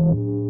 you.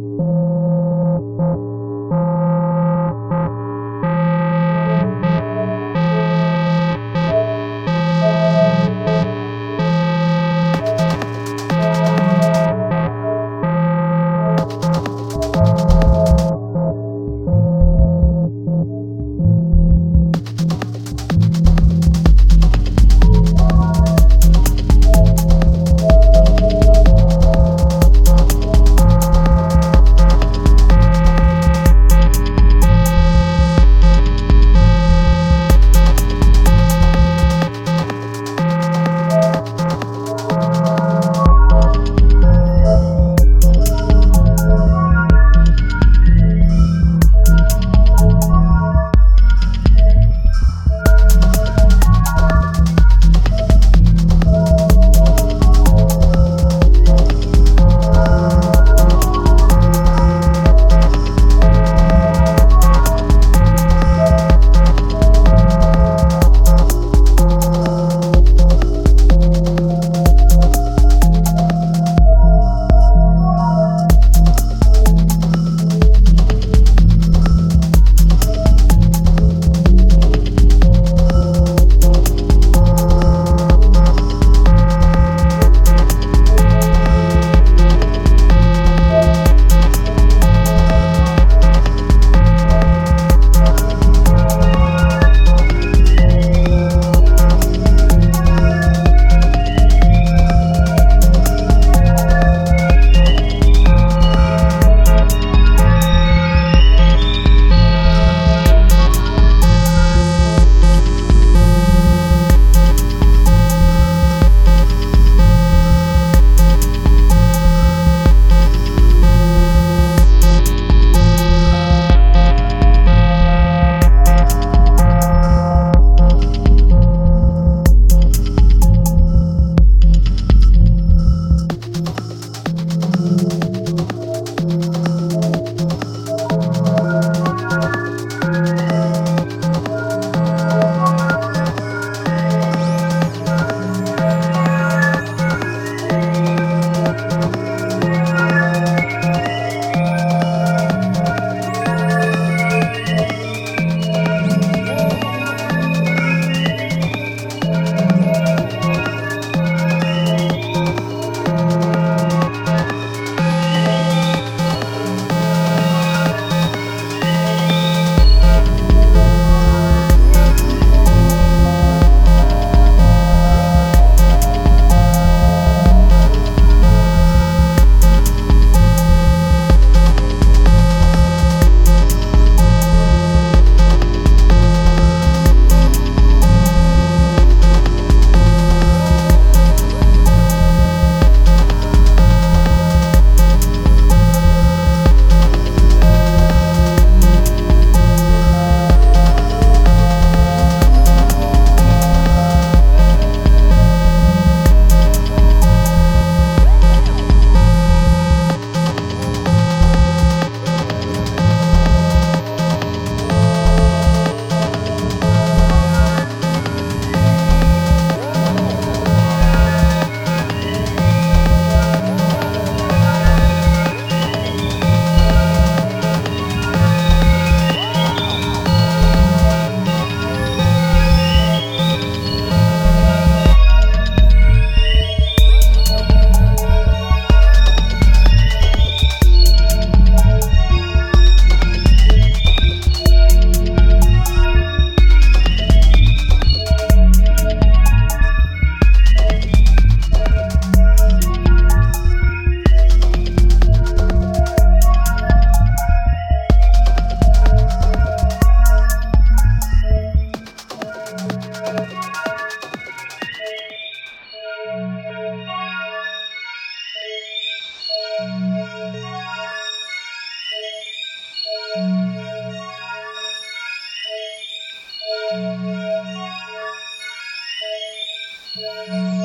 Música